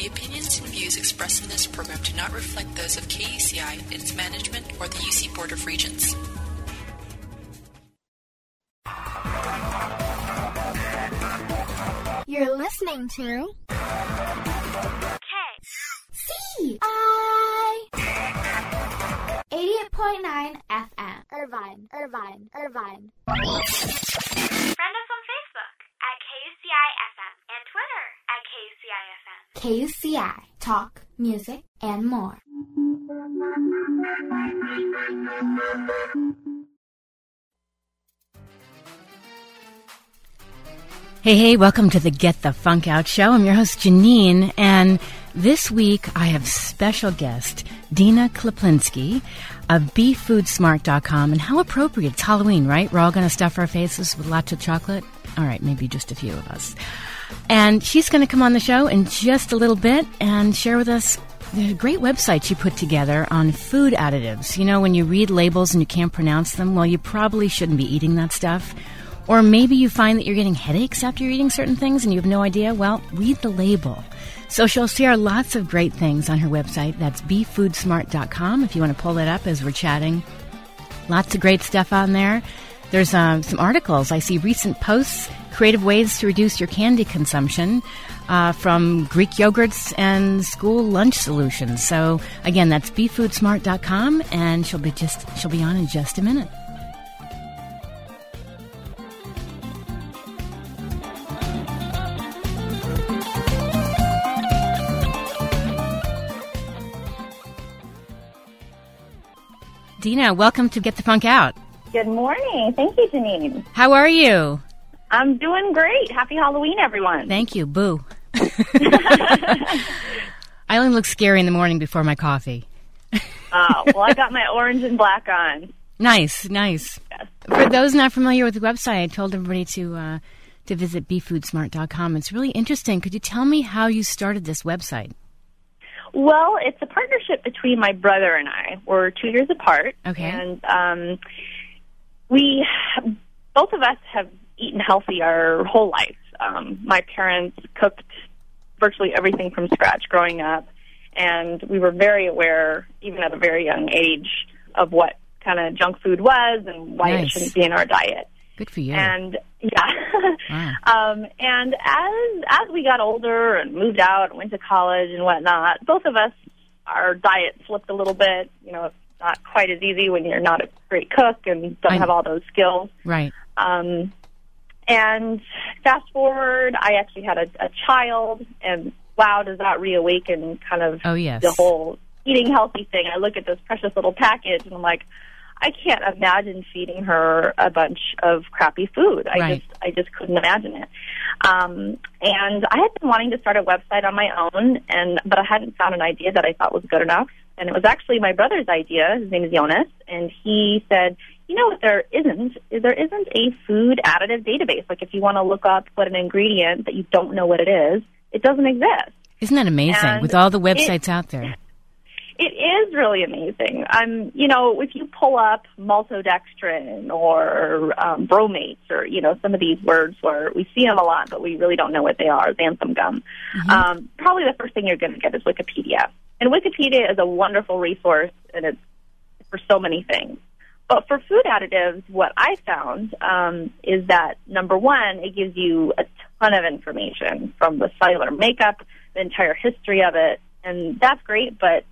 The opinions and views expressed in this program do not reflect those of KUCI, its management, or the UC Board of Regents. You're listening to K. C I 88.9 FM. Irvine, Irvine, Irvine. Friend us on Facebook KUCI. Talk, music, and more. Hey, hey, welcome to the Get the Funk Out show. I'm your host, Janine, and this week I have special guest, Dina Kliplinski of BeFoodSmart.com. And how appropriate. It's Halloween, right? We're all going to stuff our faces with lots of chocolate. All right, maybe just a few of us. And she's going to come on the show in just a little bit and share with us the great website she put together on food additives. You know, when you read labels and you can't pronounce them, well, you probably shouldn't be eating that stuff. Or maybe you find that you're getting headaches after you're eating certain things and you have no idea. Well, read the label. So she'll share lots of great things on her website. That's befoodsmart.com if you want to pull it up as we're chatting. Lots of great stuff on there. There's um, some articles. I see recent posts, creative ways to reduce your candy consumption uh, from Greek yogurts and school lunch solutions. So again, that's befoodsmart.com, and she'll be just she'll be on in just a minute. Dina, welcome to Get the Funk Out. Good morning. Thank you, Janine. How are you? I'm doing great. Happy Halloween, everyone. Thank you. Boo. I only look scary in the morning before my coffee. Oh, well, I got my orange and black on. Nice, nice. Yes. For those not familiar with the website, I told everybody to uh, to visit befoodsmart.com. It's really interesting. Could you tell me how you started this website? Well, it's a partnership between my brother and I. We're two years apart. Okay. And um, we, both of us have eaten healthy our whole life. Um, my parents cooked virtually everything from scratch growing up. And we were very aware, even at a very young age, of what kind of junk food was and why it shouldn't be in our diet. Good for you. And yeah. Wow. um, and as as we got older and moved out and went to college and whatnot, both of us our diet slipped a little bit. You know, it's not quite as easy when you're not a great cook and don't I- have all those skills. right. Um, and fast forward, I actually had a, a child, and wow, does that reawaken kind of Oh, yes. the whole eating healthy thing? I look at this precious little package, and I'm like, I can't imagine feeding her a bunch of crappy food. I Right. just, I just couldn't imagine it. Um, and I had been wanting to start a website on my own, and but I hadn't found an idea that I thought was good enough. And it was actually my brother's idea. His name is Jonas, and he said, "You know what? There isn't. is There isn't a food additive database. Like if you want to look up what an ingredient that you don't know what it is, it doesn't exist." Isn't that amazing? And With all the it- websites out there. It is really amazing. Um, you know, if you pull up maltodextrin or um, bromates or you know some of these words where we see them a lot, but we really don't know what they are, xanthan gum. Um, probably the first thing you're going to get is Wikipedia, and Wikipedia is a wonderful resource, and it's for so many things. But for food additives, what I found um, is that number one, it gives you a ton of information from the cellular makeup, the entire history of it, and that's great. But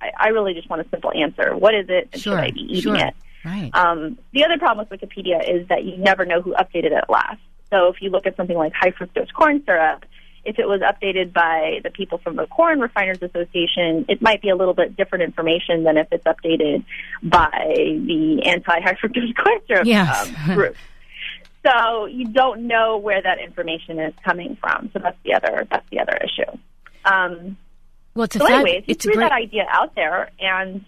I, I really just want a simple answer: what is it, and Sure. should I be eating sure. it? Right. Um, the other problem with Wikipedia is that you never know who updated it last. So if you look at something like high fructose corn syrup, if it was updated by the people from the Corn Refiners Association, it might be a little bit different information than if it's updated by the anti-high fructose corn syrup Yes. um, group. So you don't know where that information is coming from. So that's the other that's the other issue. Um, well, it's a so, fab- anyways, it's a threw great. that idea out there, and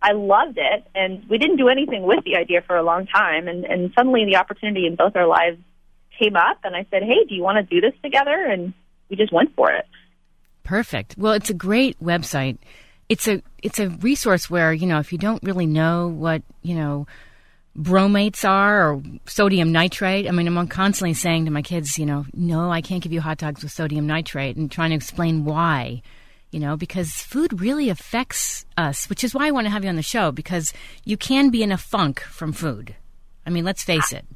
I loved it. And we didn't do anything with the idea for a long time, and, and suddenly the opportunity in both our lives came up, and I said, "Hey, do you want to do this together?" And we just went for it. Perfect. Well, it's a great website. It's a it's a resource where you know if you don't really know what you know bromates are or sodium nitrate. I mean, I'm constantly saying to my kids, you know, no, I can't give you hot dogs with sodium nitrate and trying to explain why, you know, because food really affects us, which is why I want to have you on the show because you can be in a funk from food. I mean, let's face it.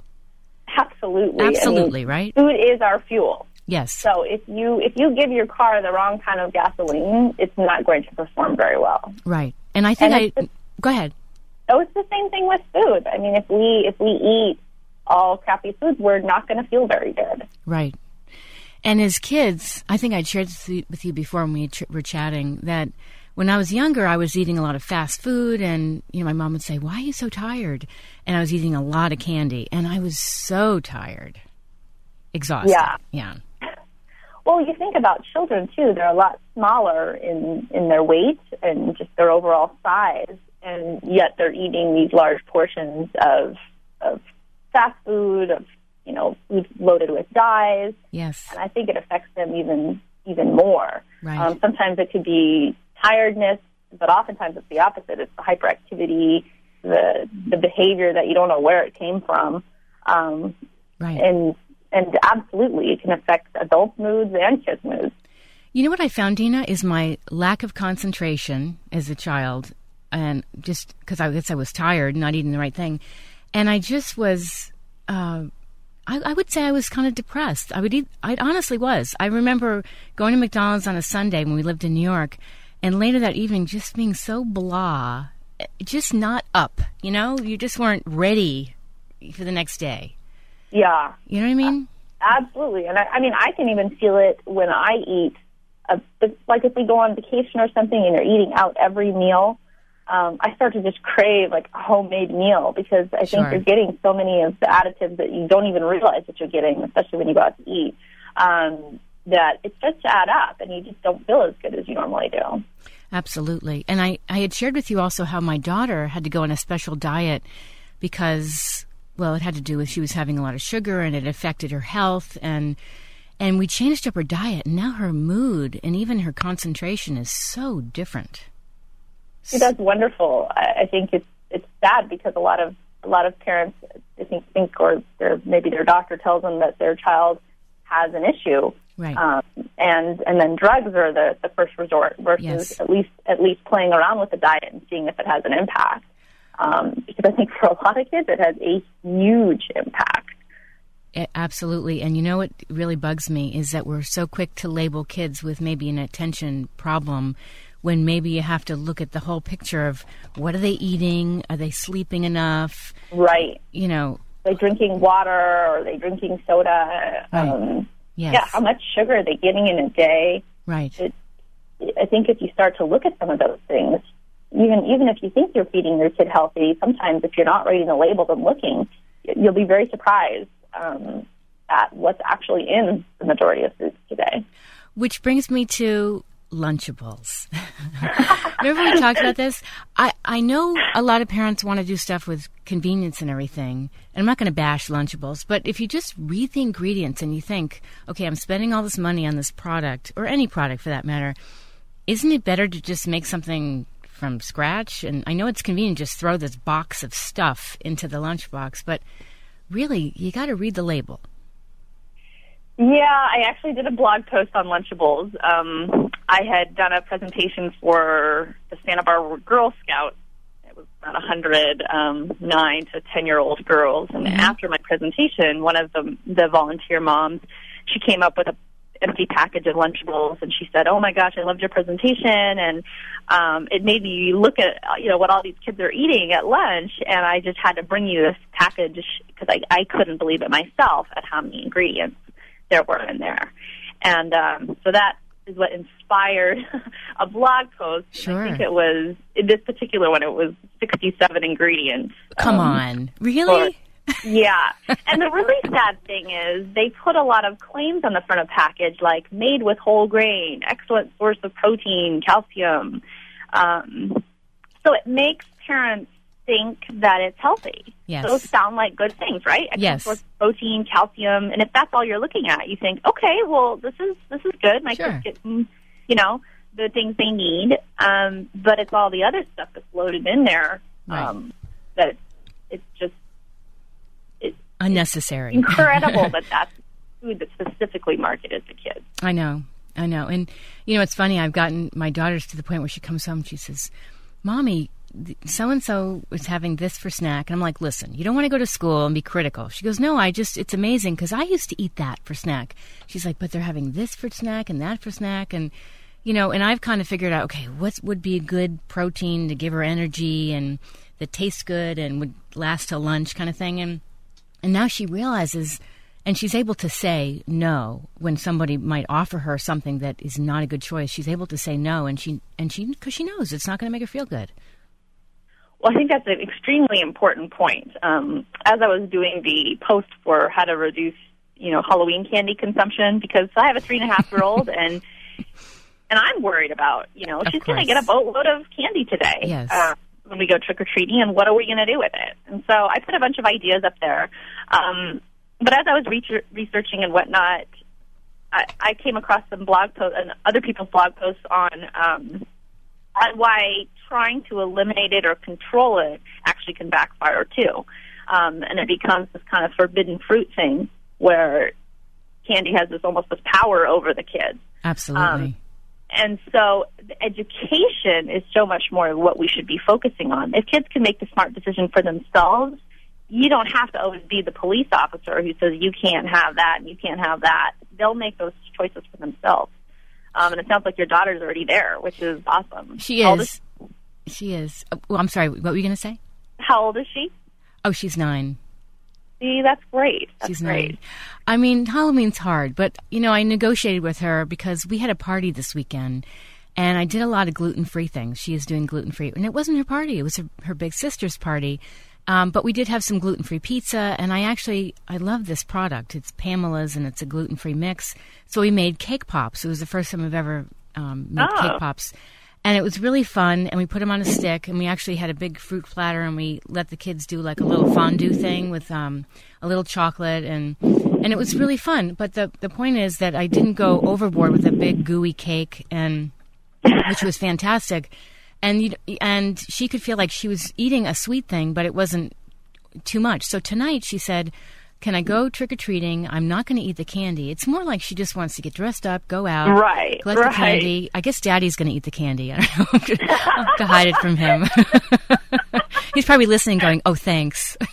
Absolutely. Absolutely, I mean, right? Food is our fuel. Yes. So if you if you give your car the wrong kind of gasoline, it's not going to perform very well. Right. And I think And I it's- go ahead. So it's the same thing with food. I mean, if we if we eat all crappy foods, we're not going to feel very good. Right. And as kids, I think I'd shared this with you before when we ch- were chatting that when I was younger, I was eating a lot of fast food, and you know, my mom would say, "Why are you so tired?" And I was eating a lot of candy, and I was so tired, exhausted. Yeah. yeah, Well, you think about children too; they're a lot smaller in in their weight and just their overall size, and yet they're eating these large portions of of fast food, of you know, food loaded with dyes. yes, and I think it affects them even even more. Right. Um, sometimes it could be tiredness, but oftentimes it's the opposite. It's the hyperactivity, the the behavior that you don't know where it came from, um, right. and and absolutely it can affect adult moods and kids' moods. You know what I found, Dina, is my lack of concentration as a child, and just because I guess I was tired, not eating the right thing, and I just was. Uh, I, I would say I was kind of depressed. I would eat. I honestly was. I remember going to McDonald's on a Sunday when we lived in New York, and later that evening just being so blah, just not up. You know, you just weren't ready for the next day. Yeah, You know what I mean? absolutely. And I, I mean, I can even feel it when I eat. A, like if we go on vacation or something and you're eating out every meal, um, I start to just crave like a homemade meal because I think Sure. you're getting so many of the additives that you don't even realize that you're getting, especially when you go out to eat. Um, that it starts to add up, and you just don't feel as good as you normally do. Absolutely. And I, I had shared with you also how my daughter had to go on a special diet because, well, it had to do with she was having a lot of sugar and it affected her health. And, and we changed up her diet. And now her mood and even her concentration is so different. That's wonderful. I, I think it's it's sad because a lot of a lot of parents I think think or their maybe their doctor tells them that their child has an issue, Right. um, and and then drugs are the the first resort versus Yes. at least at least playing around with the diet and seeing if it has an impact. Um, because I think for a lot of kids it has a huge impact. A- Absolutely. And you know what really bugs me is that we're so quick to label kids with maybe an attention problem when maybe you have to look at the whole picture of what are they eating? Are they sleeping enough? Right. You know, Are they drinking water or are they drinking soda? Right. Um, yes. Yeah, how much sugar are they getting in a day? Right. it, I think if you start to look at some of those things, even even if you think you're feeding your kid healthy, sometimes if you're not reading the labels and looking, you'll be very surprised um, at what's actually in the majority of foods today. Which brings me to Lunchables. Remember we talked about this? I, I know a lot of parents want to do stuff with convenience and everything. And I'm not going to bash Lunchables, but if you just read the ingredients and you think, okay, I'm spending all this money on this product, or any product for that matter, isn't it better to just make something from scratch? And I know it's convenient, just throw this box of stuff into the lunchbox, but really, you got to read the label. Yeah, I actually did a blog post on Lunchables. Um, I had done a presentation for the Santa Barbara Girl Scouts. It was about 100 um, nine to 10 year old girls. And after my presentation, one of the, the volunteer moms, she came up with a empty package of Lunchables, and she said, "Oh my gosh, I loved your presentation, and um, it made me look at you know what all these kids are eating at lunch, and I just had to bring you this package because I, I couldn't believe it myself at how many ingredients there were in there, and um, so that is what inspired a blog post. Sure. I think it was in this particular one. It was sixty-seven ingredients. Come um, on. Really? yeah. And the really sad thing is they put a lot of claims on the front of package like made with whole grain, excellent source of protein, calcium. Um, so it makes parents think that it's healthy. Yes. Those sound like good things, right? Yes. source protein, calcium, and if that's all you're looking at, you think, okay, well, this is this is good. My Sure. kids getting, you know, the things they need. Um, but it's all the other stuff that's loaded in there Right. um, that it's just it's, Unnecessary. incredible that that's food that's specifically marketed to kids. I know. I know. And, you know, it's funny. I've gotten my daughters to the point where she comes home and she says, Mommy, so and so is having this for snack. And I'm like, listen, you don't want to go to school and be critical. She goes, no, I just, it's amazing because I used to eat that for snack. She's like, but they're having this for snack and that for snack. And, you know, and I've kind of figured out, okay, what would be a good protein to give her energy and that tastes good and would last till lunch kind of thing. And, and now she realizes, and she's able to say no when somebody might offer her something that is not a good choice. She's able to say no, and she and she because she knows it's not going to make her feel good. Well, I think that's an extremely important point. Um, as I was doing the post for how to reduce, you know, Halloween candy consumption, because I have a three and a half year old, and and I'm worried about, you know, Of she's going to get a boatload of candy today. Yes. Uh, when we go trick or treating, and what are we going to do with it? And so I put a bunch of ideas up there. Um, but as I was research- researching and whatnot, I, I came across some blog posts and other people's blog posts on um, on why trying to eliminate it or control it actually can backfire too. Um, and it becomes this kind of forbidden fruit thing where candy has this almost this power over the kids. Absolutely. Um, And so education is so much more what we should be focusing on. If kids can make the smart decision for themselves, you don't have to always be the police officer who says you can't have that and you can't have that. They'll make those choices for themselves. Um, and it sounds like your daughter's already there, which is awesome. she is. She is. Oh, well, I'm sorry. What were you going to say? How old is she? Oh, she's nine. See, that's great. That's She's great. nine. I mean, Halloween's hard, but you know, I negotiated with her because we had a party this weekend, and I did a lot of gluten free things. She is doing gluten free, and it wasn't her party; it was her, her big sister's party. Um, but we did have some gluten free pizza, and I actually I love this product. It's Pamela's, and it's a gluten free mix. So we made cake pops. It was the first time I've ever um, made Oh. cake pops. And it was really fun, and we put them on a stick, and we actually had a big fruit platter, and we let the kids do like a little fondue thing with um, a little chocolate, and and it was really fun. But the the point is that I didn't go overboard with a big gooey cake, and which was fantastic, and and she could feel like she was eating a sweet thing, but it wasn't too much. So tonight she said, "Can I go trick or treating? I'm not going to eat the candy. It's more like she just wants to get dressed up, go out, Right, collect the candy. I guess Daddy's going to eat the candy. I don't know. I'll have to hide it from him. He's probably listening, going, "Oh, thanks."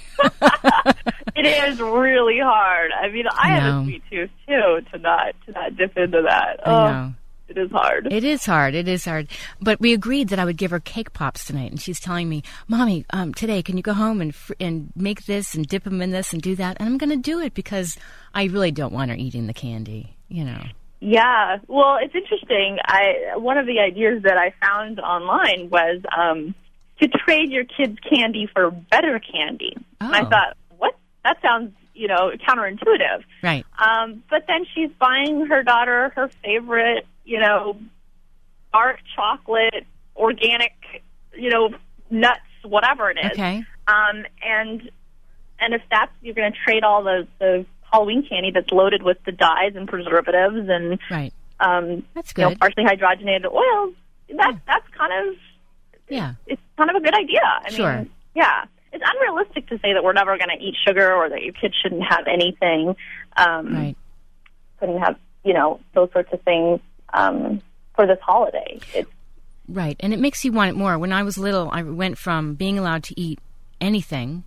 It is really hard. I mean, I, I have a sweet tooth too to not to not dip into that. I oh, know. It is hard. It is hard. It is hard. But we agreed that I would give her cake pops tonight, and she's telling me, "Mommy, um, today can you go home and fr- and make this and dip them in this and do that?" And I'm going to do it because I really don't want her eating the candy. You know. Yeah. Well, it's interesting. I one of the ideas that I found online was um, to trade your kids' candy for better candy. And I Oh. thought, what? That sounds you know counterintuitive. Right. Um, but then she's buying her daughter her favorite, you know, dark chocolate, organic, you know, nuts, whatever it is. Okay. Um, and and if that's you're going to trade all the the Halloween candy that's loaded with the dyes and preservatives and Right. um, That's you know, good. partially hydrogenated oils, that that's kind of Yeah. it's kind of a good idea. I Sure. mean, yeah, it's unrealistic to say that we're never going to eat sugar or that your kids shouldn't have anything. Um, Right. Couldn't have you know those sorts of things um, for this holiday. It's Right. And it makes you want it more. When I was little, I went from being allowed to eat anything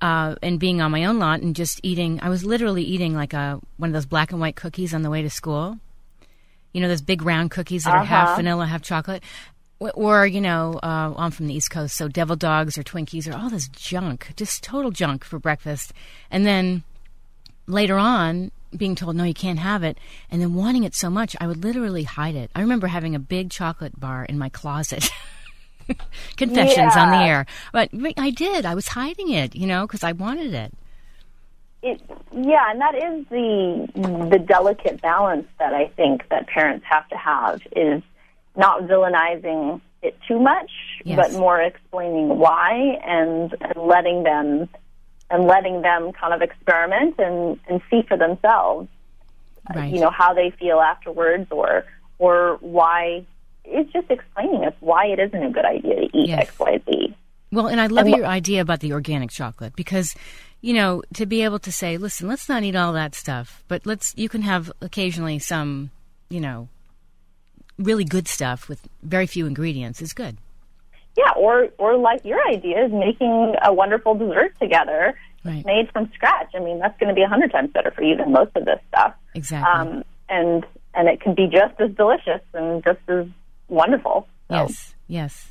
uh, and being on my own lot and just eating. I was literally eating like a one of those black and white cookies on the way to school. You know, those big round cookies that are half Uh-huh. vanilla, half chocolate. Or- you know, uh, I'm from the East Coast, so devil dogs or Twinkies or all this junk, just total junk for breakfast. And then later on being told no you can't have it and then wanting it so much i would literally hide it. I remember having a big chocolate bar in my closet. Confessions on the air. But i did. I was hiding it you know because i wanted it. It, yeah, and that is the the delicate balance that I think that parents have to have is not villainizing it too much, Yes. but more explaining why and, and letting them and letting them kind of experiment and, and see for themselves, uh, right you know, how they feel afterwards or or why it's just explaining us why it isn't a good idea to eat Yes. X, Y, Z. Well, and I love And your idea about the organic chocolate because, you know, to be able to say, listen, let's not eat all that stuff, but let's, you can have occasionally some, you know, really good stuff with very few ingredients is good. Yeah, or or like your idea is making a wonderful dessert together, Right. made from scratch. I mean, that's going to be a hundred times better for you than most of this stuff. Exactly. Um, and and it can be just as delicious and just as wonderful. So. Yes, yes.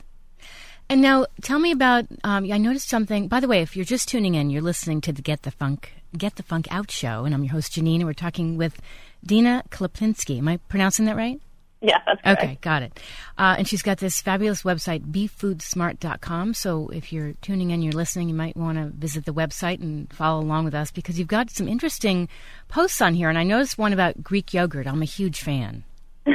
And now tell me about. Um, I noticed something. By the way, if you're just tuning in, you're listening to the Get the Funk Get the Funk Out show, and I'm your host Janine, and we're talking with Dina Klapinski. Am I pronouncing that right? Yeah. Okay, got it. Uh, and she's got this fabulous website, befoodsmart.com. So if you're tuning in, you're listening, you might want to visit the website and follow along with us because you've got some interesting posts on here. And I noticed one about Greek yogurt. I'm a huge fan.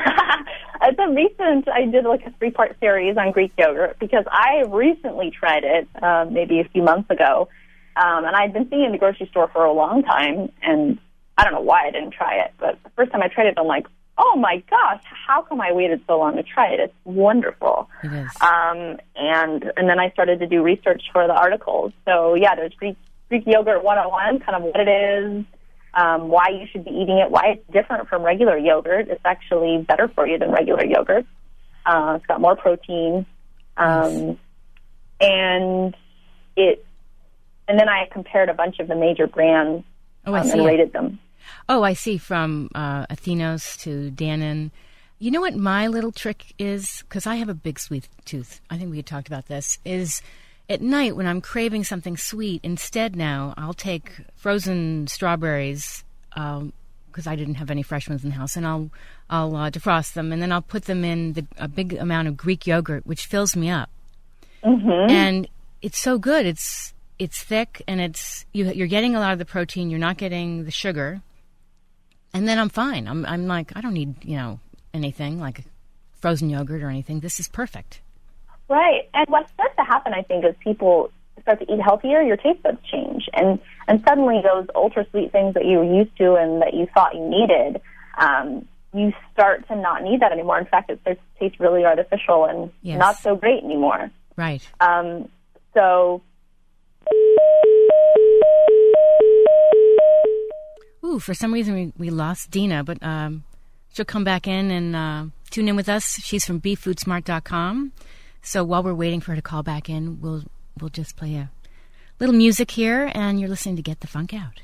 It's a recent. I did like a three part series on Greek yogurt because I recently tried it, um, maybe a few months ago, um, and I'd been seeing it in the grocery store for a long time, and I don't know why I didn't try it, but the first time I tried it, I'm like, oh my gosh, how come I waited so long to try it? It's wonderful. It is. Um, and and then I started to do research for the articles. So yeah, there's Greek Greek yogurt 101, kind of what it is, um, why you should be eating it, why it's different from regular yogurt. It's actually better for you than regular yogurt. Uh, it's got more protein, um, and it. And then I compared a bunch of the major brands Oh, um, and rated them. Oh, I see. From uh, Athenos to Dannon. You know what my little trick is? Because I have a big sweet tooth. I think we had talked about this. Is at night when I'm craving something sweet, instead now I'll take frozen strawberries because I didn't have any fresh ones in the house, and I'll I'll uh, defrost them, and then I'll put them in the, a big amount of Greek yogurt, which fills me up. Mm-hmm. And it's so good. It's it's thick, and it's you, you're getting a lot of the protein. You're not getting the sugar and then I'm fine. I'm I'm like I don't need you know anything like frozen yogurt or anything. This is perfect. Right. And what starts to happen, I think, is people start to eat healthier, your taste buds change. And, and suddenly those ultra sweet things that you were used to and that you thought you needed, um, you start to not need that anymore. In fact, it starts to taste really artificial and Yes. not so great anymore. Right. Um, so, Ooh, for some reason we, we lost Dina, but um, she'll come back in and uh, tune in with us. She's from BeFoodSmart.com. So while we're waiting for her to call back in, we'll we'll just play a little music here, and you're listening to Get the Funk Out.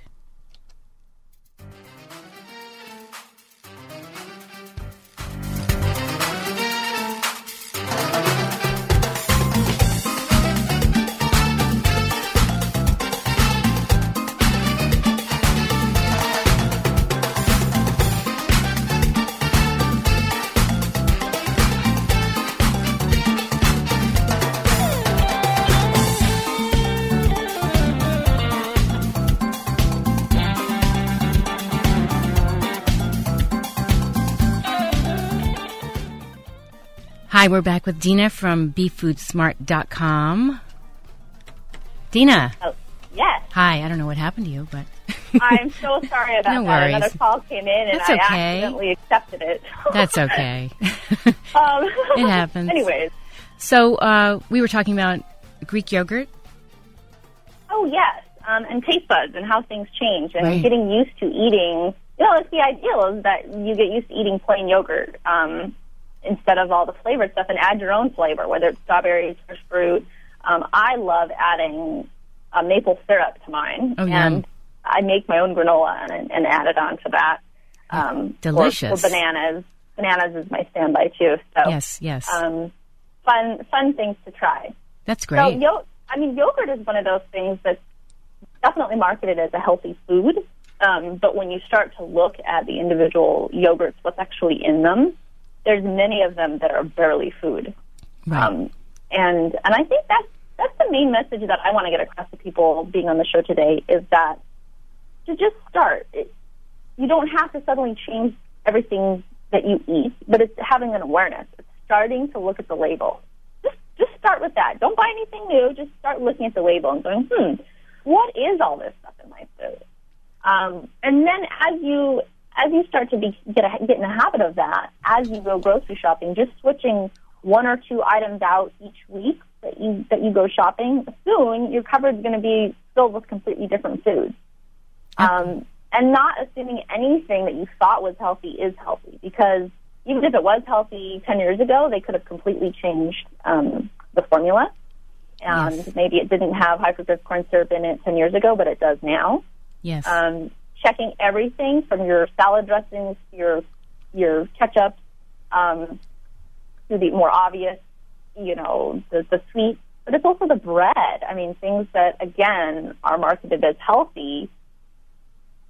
Hi, we're back with Dina from BeFoodSmart.com. Dina, oh, yes, hi. I don't know what happened to you, but I'm so sorry about No that. worries. Another call came in and That's I accidentally accepted it. that's okay. um, It happens. Anyways. so uh, we were talking about Greek yogurt. Oh yes, um, and taste buds and how things change and Right. getting used to eating. You know, it's the ideal is that you get used to eating plain yogurt um, instead of all the flavored stuff and add your own flavor, whether it's strawberries, fresh fruit. Um, I love adding uh, maple syrup to mine, Oh, and I make my own granola and, and add it onto that. Um, Delicious. Or, bananas. Bananas is my standby too. So Yes, yes. um, fun, fun things to try. that's So, great. yo- I mean, yogurt is one of those things that's definitely marketed as a healthy food. Um, but when you start to look at the individual yogurts, what's actually in them, there's many of them that are barely food. right. Um, and and I think that's that's the main message that I want to get across to people being on the show today is that to just start. It, you don't have to suddenly change everything that you eat, but it's having an awareness. It's starting to look at the label. Just just start with that. Don't buy anything new. Just start looking at the label and going, hmm, what is all this stuff in my food? Um, and then as you as you start to be, get a, get in the habit of that, as you go grocery shopping, just switching one or two items out each week that you that you go shopping, soon your cupboard is going to be filled with completely different foods. Um, and not assuming anything that you thought was healthy is healthy because even if it was healthy 10 years ago, they could have completely changed um, the formula. And Yes. maybe it didn't have high fructose corn syrup in it 10 years ago, but it does now. Yes. Um, checking everything from your salad dressings to your your ketchup um, to the more obvious, you know, the, the sweet. But it's also the bread. I mean, things that again are marketed as healthy.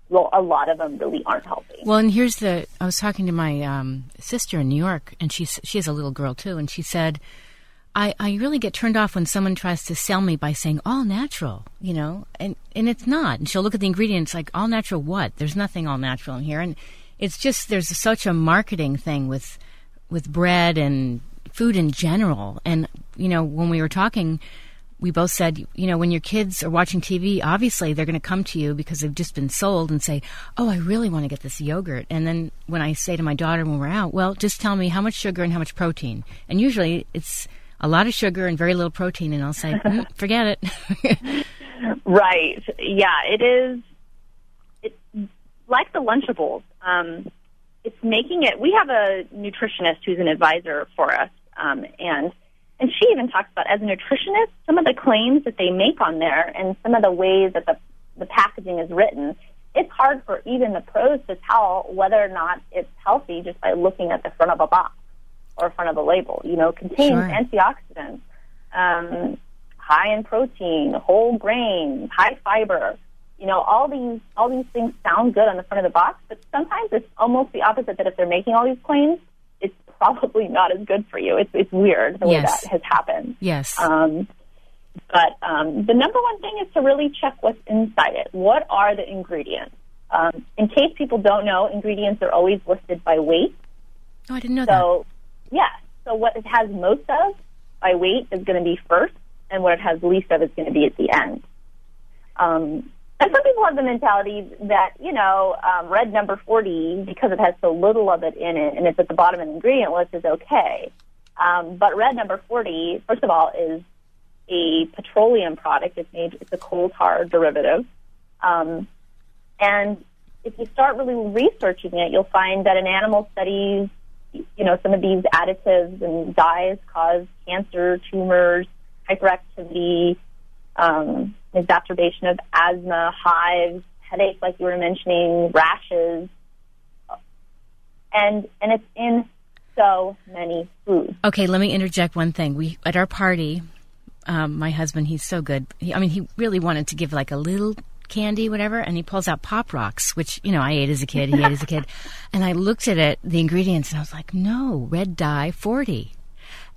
Well, a lot of them really aren't healthy. Well, and here's the. I was talking to my um, sister in New York, and she she has a little girl too, and she said, "I I really get turned off when someone tries to sell me by saying all natural, you know, and and it's not." And she'll look at the ingredients like all natural. What? There's nothing all natural in here, and it's just there's such a marketing thing with with bread and food in general. And you know, when we were talking, we both said, you know, when your kids are watching TV, obviously they're going to come to you because they've just been sold and say, "Oh, I really want to get this yogurt." And then when I say to my daughter when we're out, "Well, just tell me how much sugar and how much protein." And usually it's a lot of sugar and very little protein, and I'll say, mm, "Forget it." Right. Yeah, it is. It's like the Lunchables. Um, it's making it. We have a nutritionist who's an advisor for us, um, and and she even talks about as a nutritionist some of the claims that they make on there and some of the ways that the the packaging is written. It's hard for even the pros to tell whether or not it's healthy just by looking at the front of a box or front of a label. You know, contains Sure. antioxidants, um, high in protein, whole grain, high fiber. You know, all these all these things sound good on the front of the box, but sometimes it's almost the opposite. That if they're making all these claims, it's probably not as good for you. It's it's weird the way Yes. that has happened. yes. Um, but um, the number one thing is to really check what's inside it. What are the ingredients? Um, in case people don't know, ingredients are always listed by weight. oh, I didn't know that. So, yeah. So what it has most of by weight is going to be first, and what it has least of is going to be at the end. Um, and some people have the mentality that you know um, red number forty because it has so little of it in it, and it's at the bottom of the ingredient list is okay. Um, but red number forty, first of all, is a petroleum product. It's made. It's a coal tar derivative. Um, and if you start really researching it, you'll find that in animal studies, you know, some of these additives and dyes cause cancer, tumors, hyperactivity, um, exacerbation of asthma, hives, headaches, like you were mentioning, rashes, and and it's in so many foods. Okay, let me interject one thing. We at our party, um, my husband, he's so good. He, I mean, he really wanted to give like a little candy, whatever, and he pulls out pop rocks, which you know I ate as a kid. He ate as a kid, and I looked at it, the ingredients, and I was like, no, red dye forty.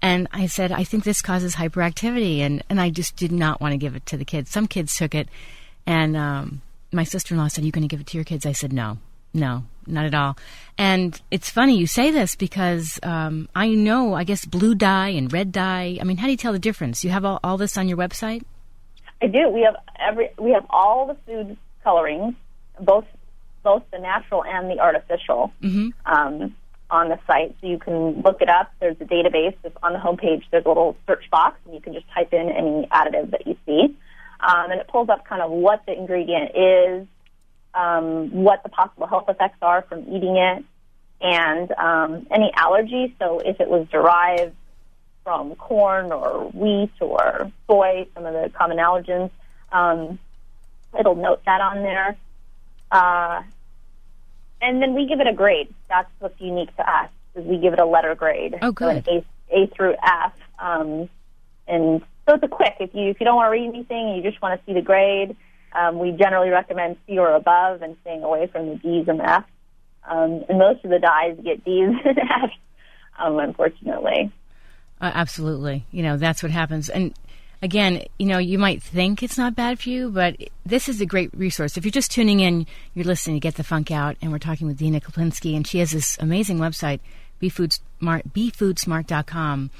And I said, I think this causes hyperactivity, and and I just did not want to give it to the kids. Some kids took it, and um, my sister-in-law said, "You going to give it to your kids?" I said, "No, no, not at all." And it's funny you say this because um, I know, I guess, blue dye and red dye. I mean, how do you tell the difference? You have all, all this on your website? I do. We have every. We have all the food colorings, both both the natural and the artificial, um, on the site. So you can look it up. There's a database. It's on the homepage. There's a little search box, and you can just type in any additive that you see, um, and it pulls up kind of what the ingredient is, um, what the possible health effects are from eating it, and um, any allergies. So if it was derived from corn or wheat or soy, some of the common allergens. Um, it'll note that on there. Uh, and then we give it a grade. That's what's unique to us. Is we give it a letter grade. Oh, So an. A, A through F. Um, and so it's a quick. If you if you don't want to read anything, and you just want to see the grade. Um, we generally recommend C or above, and staying away from the D's and F's. Um, and most of the dyes get D's and F's, um, unfortunately. Uh, absolutely. You know, that's what happens. And again, you know, you might think it's not bad for you, but this is a great resource. If you're just tuning in, you're listening to Get the Funk Out, and we're talking with Dina Kaplinski, and she has this amazing website, befoodsmart, befoodsmart.com.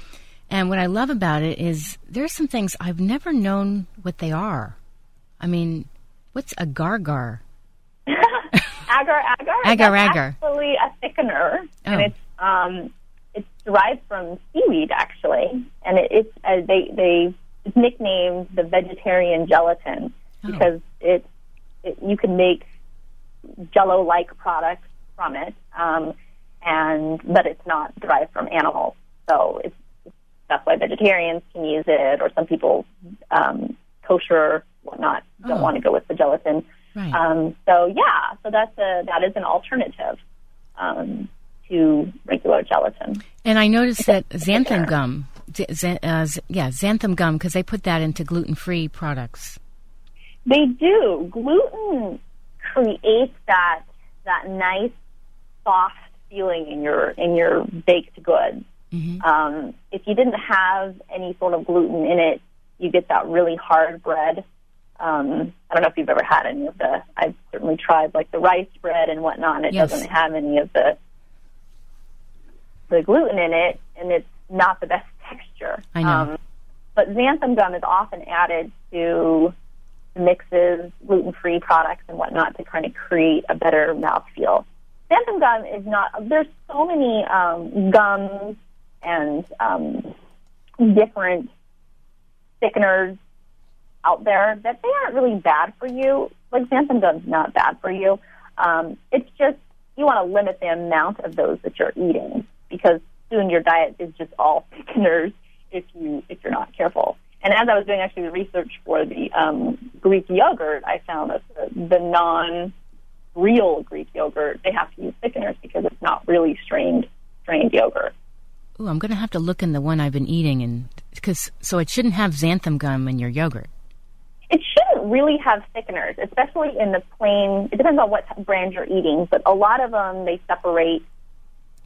And what I love about it is there's some things I've never known what they are. I mean, what's a agar-gar? agar agar. Agar agar. Actually, a thickener, and Oh. it's um, it's derived from seaweed, actually, and it, it's uh, they they nicknamed the vegetarian gelatin Oh. because it, it you can make Jello-like products from it, um, and but it's not derived from animals, so it's that's why vegetarians can use it, or some people um, kosher whatnot don't Oh. want to go with the gelatin. Right. Um, so yeah, so that's a that is an alternative um, to regular gelatin. and I noticed that xanthan gum, z- uh, z- yeah, xanthan gum, because they put that into gluten-free products. They do. Gluten creates that that nice soft feeling in your in your baked goods. Um, if you didn't have any sort of gluten in it, you get that really hard bread. Um, I don't know if you've ever had any of the. I've certainly tried like the rice bread and whatnot, and it Yes. doesn't have any of the the gluten in it, and it's not the best texture. I know. Um, but xanthan gum is often added to mixes, gluten-free products and whatnot to kind of create a better mouthfeel. Xanthan gum is not. There's so many um, gums and um, different thickeners out there that they aren't really bad for you. Like xanthan gum's not bad for you. Um, it's just you want to limit the amount of those that you're eating because soon your diet is just all thickeners if you if you're not careful. And as I was doing actually the research for the um, Greek yogurt, I found that the, the non-real Greek yogurt they have to use thickeners because it's not really strained strained yogurt. Ooh, I'm going to have to look in the one I've been eating, and because so it shouldn't have xanthan gum in your yogurt. It shouldn't really have thickeners, especially in the plain. It depends on what brand you're eating, but a lot of them they separate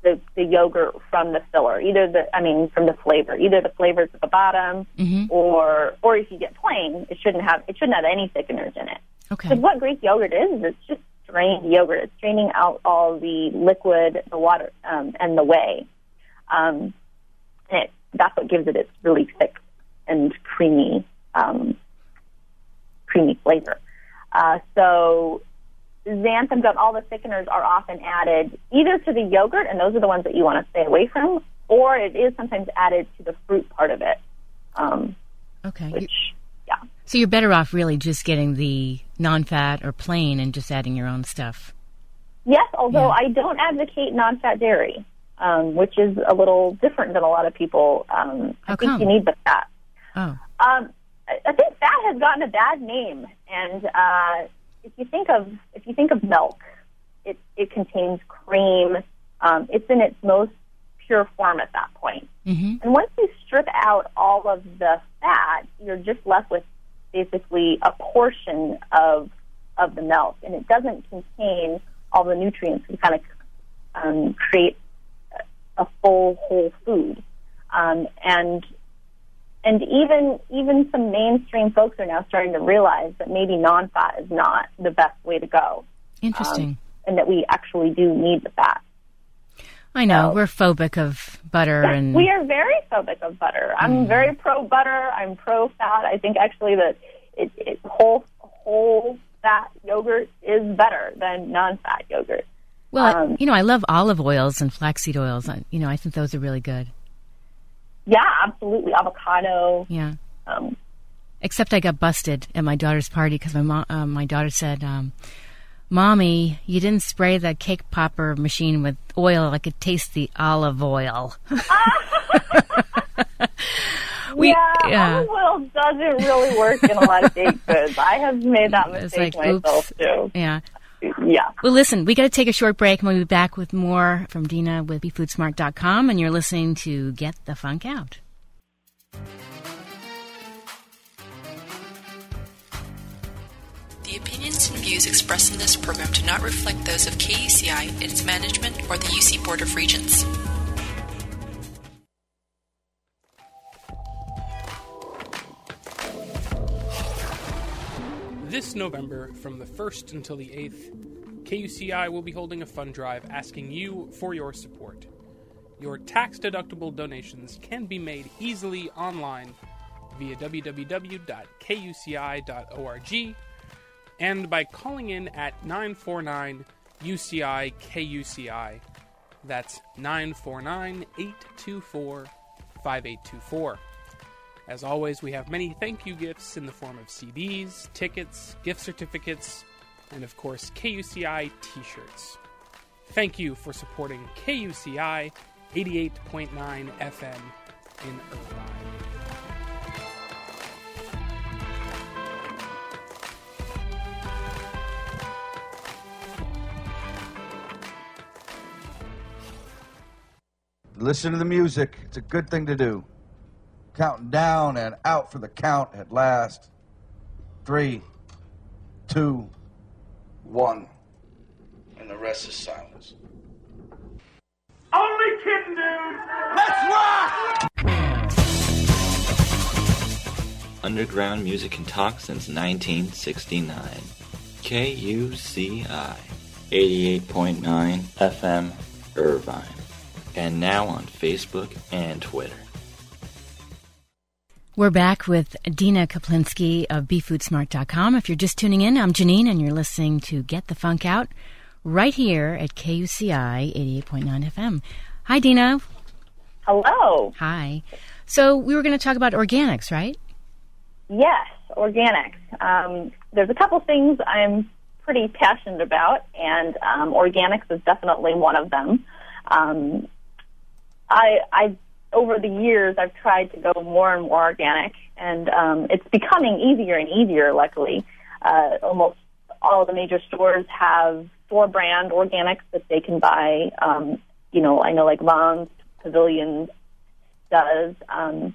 the the yogurt from the filler. Either the, I mean, from the flavor. Either the flavors at the bottom, or or if you get plain, it shouldn't have it shouldn't have any thickeners in it. Okay. Because what Greek yogurt is, is it's just strained yogurt. It's straining out all the liquid, the water, um, and the whey. Um, and it, that's what gives it its really thick and creamy, um, creamy flavor. Uh, so xanthan gum, all the thickeners are often added either to the yogurt, and those are the ones that you want to stay away from, or it is sometimes added to the fruit part of it. Um, Okay. Which, yeah. So you're better off really just getting the non-fat or plain and just adding your own stuff. Yes, although Yeah. I don't advocate non-fat dairy, um, which is a little different than a lot of people. Um, I think come? you need the fat. Oh. Um, I I think fat has gotten a bad name, and uh, if you think of if you think of milk, it it contains cream. Um, it's in its most pure form at that point. hmm And once you strip out all of the fat, you're just left with basically a portion of of the milk, and it doesn't contain all the nutrients to kind of um, create a full whole food. Um, and and even even some mainstream folks are now starting to realize that maybe non-fat is not the best way to go, Interesting. and that we actually do need the fat. I know so- we're phobic of butter and We are very phobic of butter. I'm very pro butter. I'm pro fat. I think actually that it, it whole whole fat yogurt is better than non-fat yogurt. well, um, you know, I love olive oils and flaxseed oils. You know, I think those are really good. Yeah, absolutely. Avocado. Yeah. Um, Except I got busted at my daughter's party because my mom, uh, my daughter said, um, "Mommy, you didn't spray the cake popper machine with oil. I could taste the olive oil." We- yeah, olive oil doesn't really work in a lot of baked goods. I have made that mistake like, oops. myself too. Yeah. Yeah. Well, listen, we got to take a short break, and we'll be back with more from Dina with BeFoodSmart.com, and you're listening to Get the Funk Out. The opinions and views expressed in this program do not reflect those of KUCI, its management, or the UC Board of Regents. This November, from the 1st until the 8th, KUCI will be holding a fund drive asking you for your support. Your tax deductible donations can be made easily online via www.kuci.org and by calling in at 949 UCI KUCI. That's 949 824 5824. As always, we have many thank you gifts in the form of CDs, tickets, gift certificates, and of course, KUCI t shirts. Thank you for supporting KUCI 88.9 FM in Irvine. Listen to the music. It's a good thing to do. Counting down and out for the count at last. Three, two, one. And the rest is silence. Only kidding, dude. Let's rock! Underground music and talk since 1969. KUCI 88.9 FM Irvine. And now on Facebook and Twitter. We're back with Dina Kaplinsky of BeFoodSmart.com. If you're just tuning in, I'm Janeane, and you're listening to Get the Funk Out right here at KUCI 88.9 FM. Hi, Dina. Hello. Hi. So we were going to talk about organics, right? Yes, organics. Um, there's a couple things I'm pretty passionate about, and um, organics is definitely one of them. Um, I, I, over the years, I've tried to go more and more organic, and um, it's becoming easier and easier. Luckily, uh, almost all the major stores have store brand organics that they can buy. Um, you know, I know like Vons Pavilion does, um,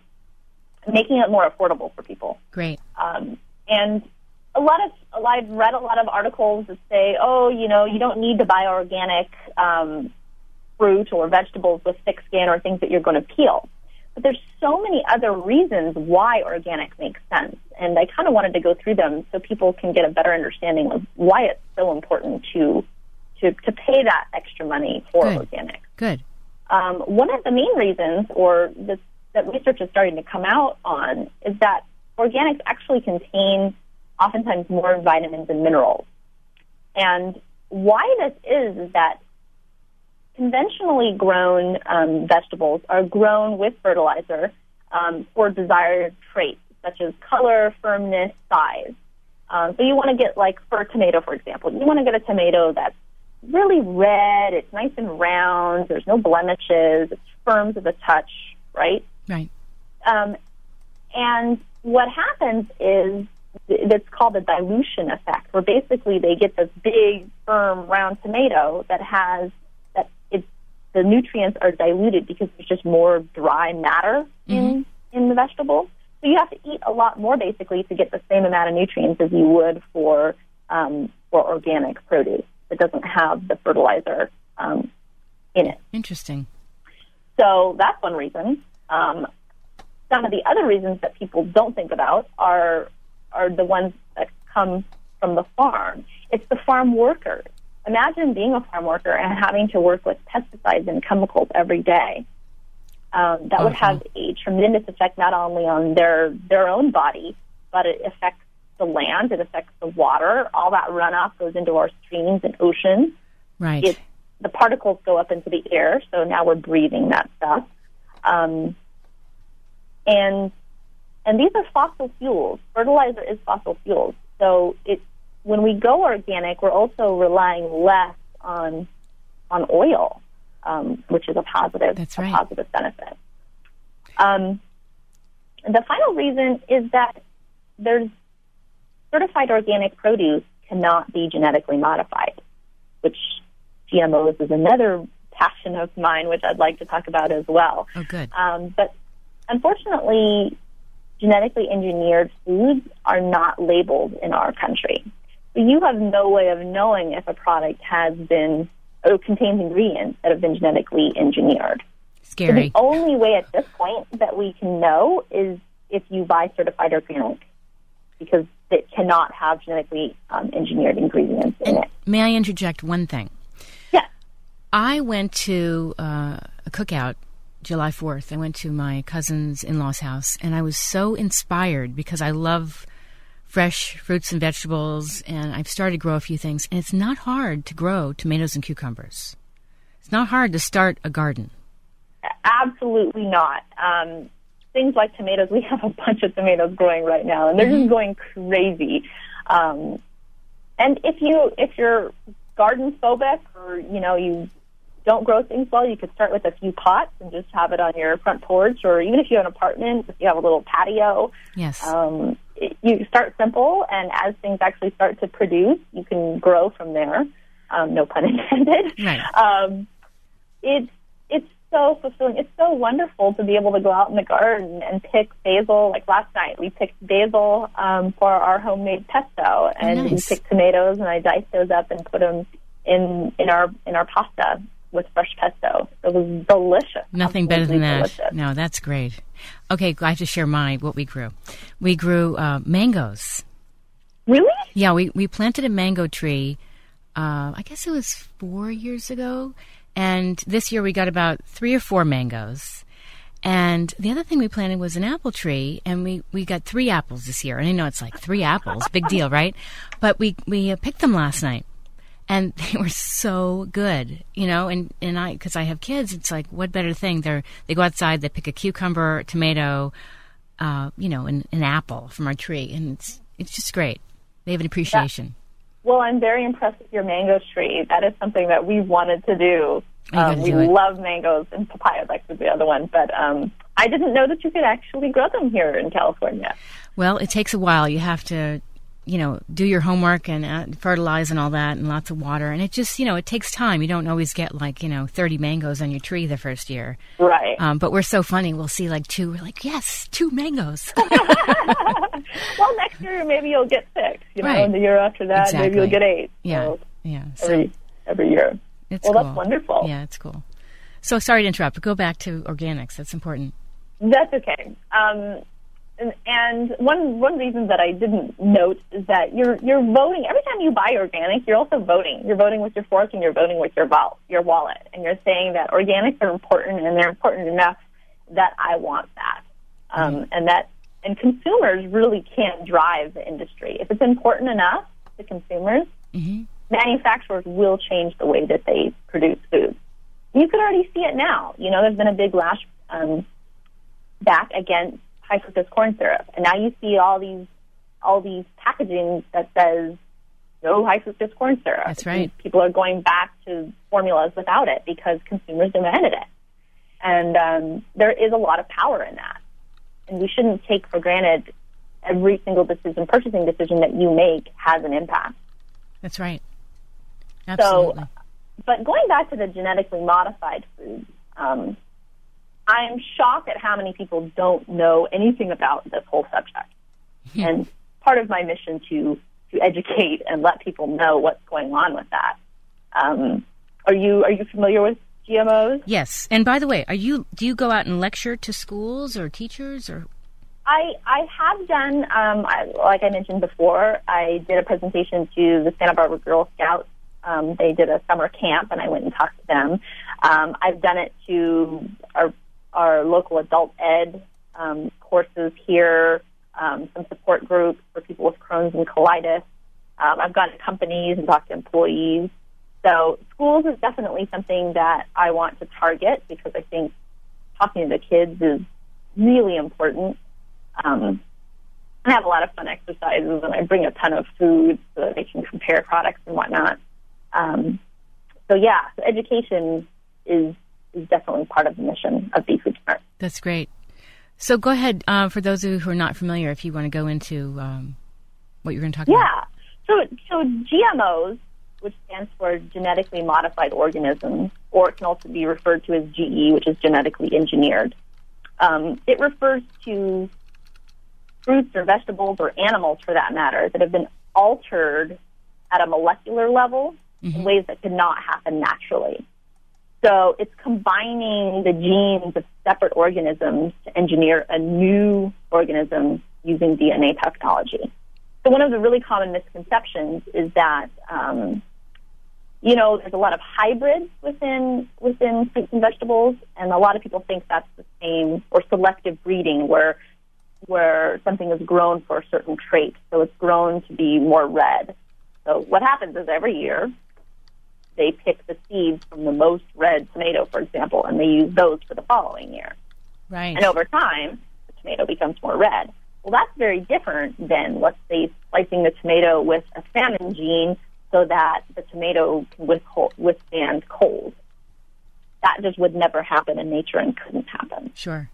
making it more affordable for people. Great. Um, and a lot of a lot, I've read a lot of articles that say, oh, you know, you don't need to buy organic um, fruit or vegetables with thick skin or things that you're going to peel. But there's so many other reasons why organic makes sense, and I kind of wanted to go through them so people can get a better understanding of why it's so important to to to pay that extra money for Good. organic. Good. Um, one of the main reasons, or this, that research is starting to come out on, is that organics actually contain oftentimes more vitamins and minerals. And why this is is that conventionally grown um, vegetables are grown with fertilizer um, for desired traits such as color, firmness, size. Um, so you want to get like for a tomato, for example, you want to get a tomato that's really red, it's nice and round, there's no blemishes, it's firm to the touch, right? Right. Um, and what happens is it's called the dilution effect, where basically they get this big, firm, round tomato that has the nutrients are diluted because there's just more dry matter in in the vegetable. So you have to eat a lot more basically to get the same amount of nutrients as you would for um, for organic produce that doesn't have the fertilizer um, in it. Interesting. So that's one reason. Um, some of the other reasons that people don't think about are are the ones that come from the farm. It's the farm workers. Imagine being a farm worker and having to work with pesticides and chemicals every day. Um, that would have a tremendous effect not only on their their own body, but it affects the land. It affects the water. All that runoff goes into our streams and oceans. Right. The particles go up into the air, so now we're breathing that stuff. Um, and and these are fossil fuels. Fertilizer is fossil fuels. So it when we go organic, we're also relying less on on oil, um, which is a positive That's a positive benefit. Um, the final reason is that there's certified organic produce cannot be genetically modified, which GMOs is another passion of mine, which I'd like to talk about as well. Oh, good. Um, but unfortunately, genetically engineered foods are not labeled in our country. So you have no way of knowing if a product has been or contains ingredients that have been genetically engineered. So Scary. the only way at this point that we can know is if you buy certified organic, because it cannot have genetically um, engineered ingredients in And it. may I interject one thing? Yeah. I went to uh, a cookout July 4th. I went to my cousin's in law's house, and I was so inspired because I love fresh fruits and vegetables, and I've started to grow a few things. And it's not hard to grow tomatoes and cucumbers. It's not hard to start a garden. Absolutely not. Um, things like tomatoes, we have a bunch of tomatoes growing right now, and they're just going crazy. Um, and if you if you're garden phobic or you know you don't grow things well, you could start with a few pots and just have it on your front porch, or even if you have an apartment, if you have a little patio. Yes. Um, you start simple, and as things actually start to produce, you can grow from there. Um, no pun intended. Right. Um, it's it's so fulfilling. It's so wonderful to be able to go out in the garden and pick basil. Like last night, we picked basil um, for our homemade pesto, and nice. we picked tomatoes, and I diced those up and put them in in our in our pasta with fresh pesto. It was delicious. Nothing better than that. delicious. No, that's great. Okay, I have to share mine. What we grew, we grew uh, mangoes. Really? Yeah, we we planted a mango tree. Uh, I guess it was four years ago, and this year we got about three or four mangoes. And the other thing we planted was an apple tree, and we, we got three apples this year. And I know it's like three apples, big deal, right? But we we picked them last night, and they were so good, you know. And and I because I have kids, it's like what better thing? They they go outside, they pick a cucumber, tomato, uh, you know, an, an apple from our tree, and it's it's just great. They have an appreciation. Well, I'm very impressed with your mango tree. That is something that we wanted to do. Um, we do love mangoes and papaya, like was the other one. But um, I didn't know that you could actually grow them here in California. Well, it takes a while. You have to, you know, do your homework and uh, fertilize and all that, and lots of water. And it just, you know, it takes time. You don't always get like, you know, 30 mangoes on your tree the first year. Right. Um, but we're so funny. We'll see like two. We're like, yes, two mangoes. well, next year maybe you'll get six. You know, Right. and the year after that maybe you'll get eight. yeah, So yeah. So every every year. it's well, cool. that's wonderful. Yeah, it's cool. So sorry to interrupt, but go back to organics. That's important. That's okay. Um, and, and one one reason that I didn't note is that you're you're voting every time you buy organic. You're also voting. You're voting with your fork and you're voting with your vol- your wallet, and you're saying that organics are important and they're important enough that I want that, um, and that and consumers really can't drive the industry. If it's important enough to consumers, manufacturers will change the way that they produce food. You could already see it now. You know, there's been a big lash um, back against high fructose corn syrup, and now you see all these all these packaging that says no high fructose corn syrup. That's right. And people are going back to formulas without it because consumers demanded it, and um, there is a lot of power in that, and we shouldn't take for granted every single decision, purchasing decision that you make has an impact. That's right. Absolutely. So, But going back to the genetically modified foods, um, I'm shocked at how many people don't know anything about this whole subject. and part of my mission to to educate and let people know what's going on with that. Um, are you are you familiar with GMOs? yes. And by the way, are you do you go out and lecture to schools or teachers or I I have done um, I, like I mentioned before. I did a presentation to the Santa Barbara Girl Scouts. Um, they did a summer camp, and I went and talked to them. Um, I've done it to our our local adult ed um, courses here, um, some support groups for people with Crohn's and colitis. Um, I've gone to companies and talked to employees. So schools is definitely something that I want to target because I think talking to the kids is really important. Um, I have a lot of fun exercises, and I bring a ton of food so that they can compare products and whatnot. Um, so yeah, so education is is definitely part of the mission of Be Food Smart. That's great. So go ahead uh, for those of you who are not familiar, if you want to go into um, what you're going to talk about. Yeah. So so GMOs, which stands for genetically modified organisms, or it can also be referred to as GE, which is genetically engineered. Um, it refers to fruits or vegetables or animals, for that matter, that have been altered at a molecular level in ways that could not happen naturally. So it's combining the genes of separate organisms to engineer a new organism using DNA technology. So one of the really common misconceptions is that, um, you know, there's a lot of hybrids within within fruits and vegetables, and a lot of people think that's the same or selective breeding, where where something is grown for a certain trait, so it's grown to be more red. So what happens is every year they pick the seeds from the most red tomato, for example, and they use those for the following year. Right. And over time, the tomato becomes more red. Well, that's very different than, let's say, slicing the tomato with a salmon gene so that the tomato can withhold, withstand cold. That just would never happen in nature and couldn't happen. Sure.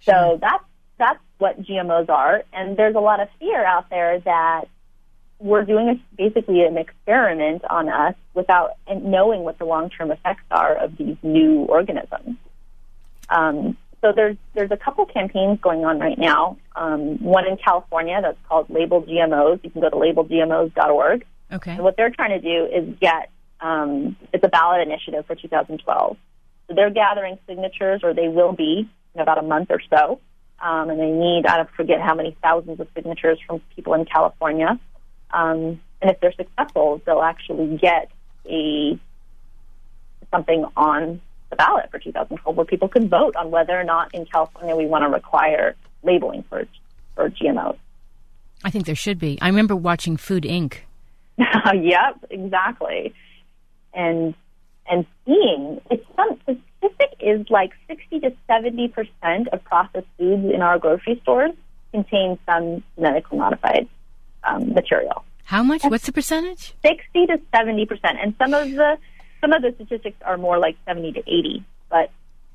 So that's that's what GMOs are, and there's a lot of fear out there that we're doing a, basically an experiment on us without knowing what the long-term effects are of these new organisms. Um, so there's there's a couple campaigns going on right now. Um, one in California that's called Label GMOs. You can go to labelgmos.org. Okay. And what they're trying to do is get um, it's a ballot initiative for 2012. So they're gathering signatures, or they will be in about a month or so. Um, and they need I don't forget how many thousands of signatures from people in California. Um, and if they're successful, they'll actually get a something on the ballot for 2012 where people can vote on whether or not in California we want to require labeling for for GMOs. I think there should be. I remember watching Food Inc. yep, exactly. And and seeing it's some the statistic is like 60 to 70 percent of processed foods in our grocery stores contain some genetically modified um, material. How much? What's the percentage? 60 to 70 percent, and some of the some of the statistics are more like 70 to 80, but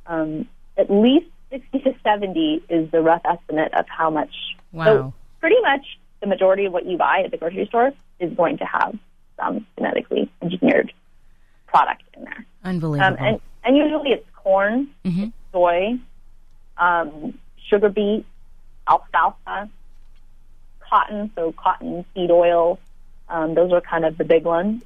um, at least 60 to 70 is the rough estimate of how much. Wow. So pretty much the majority of what you buy at the grocery store is going to have some genetically engineered product in there. Unbelievable. Um, and, and usually it's corn, Mhm. soy, um, sugar beet, alfalfa, cotton, so cotton seed oil. Um, those are kind of the big ones.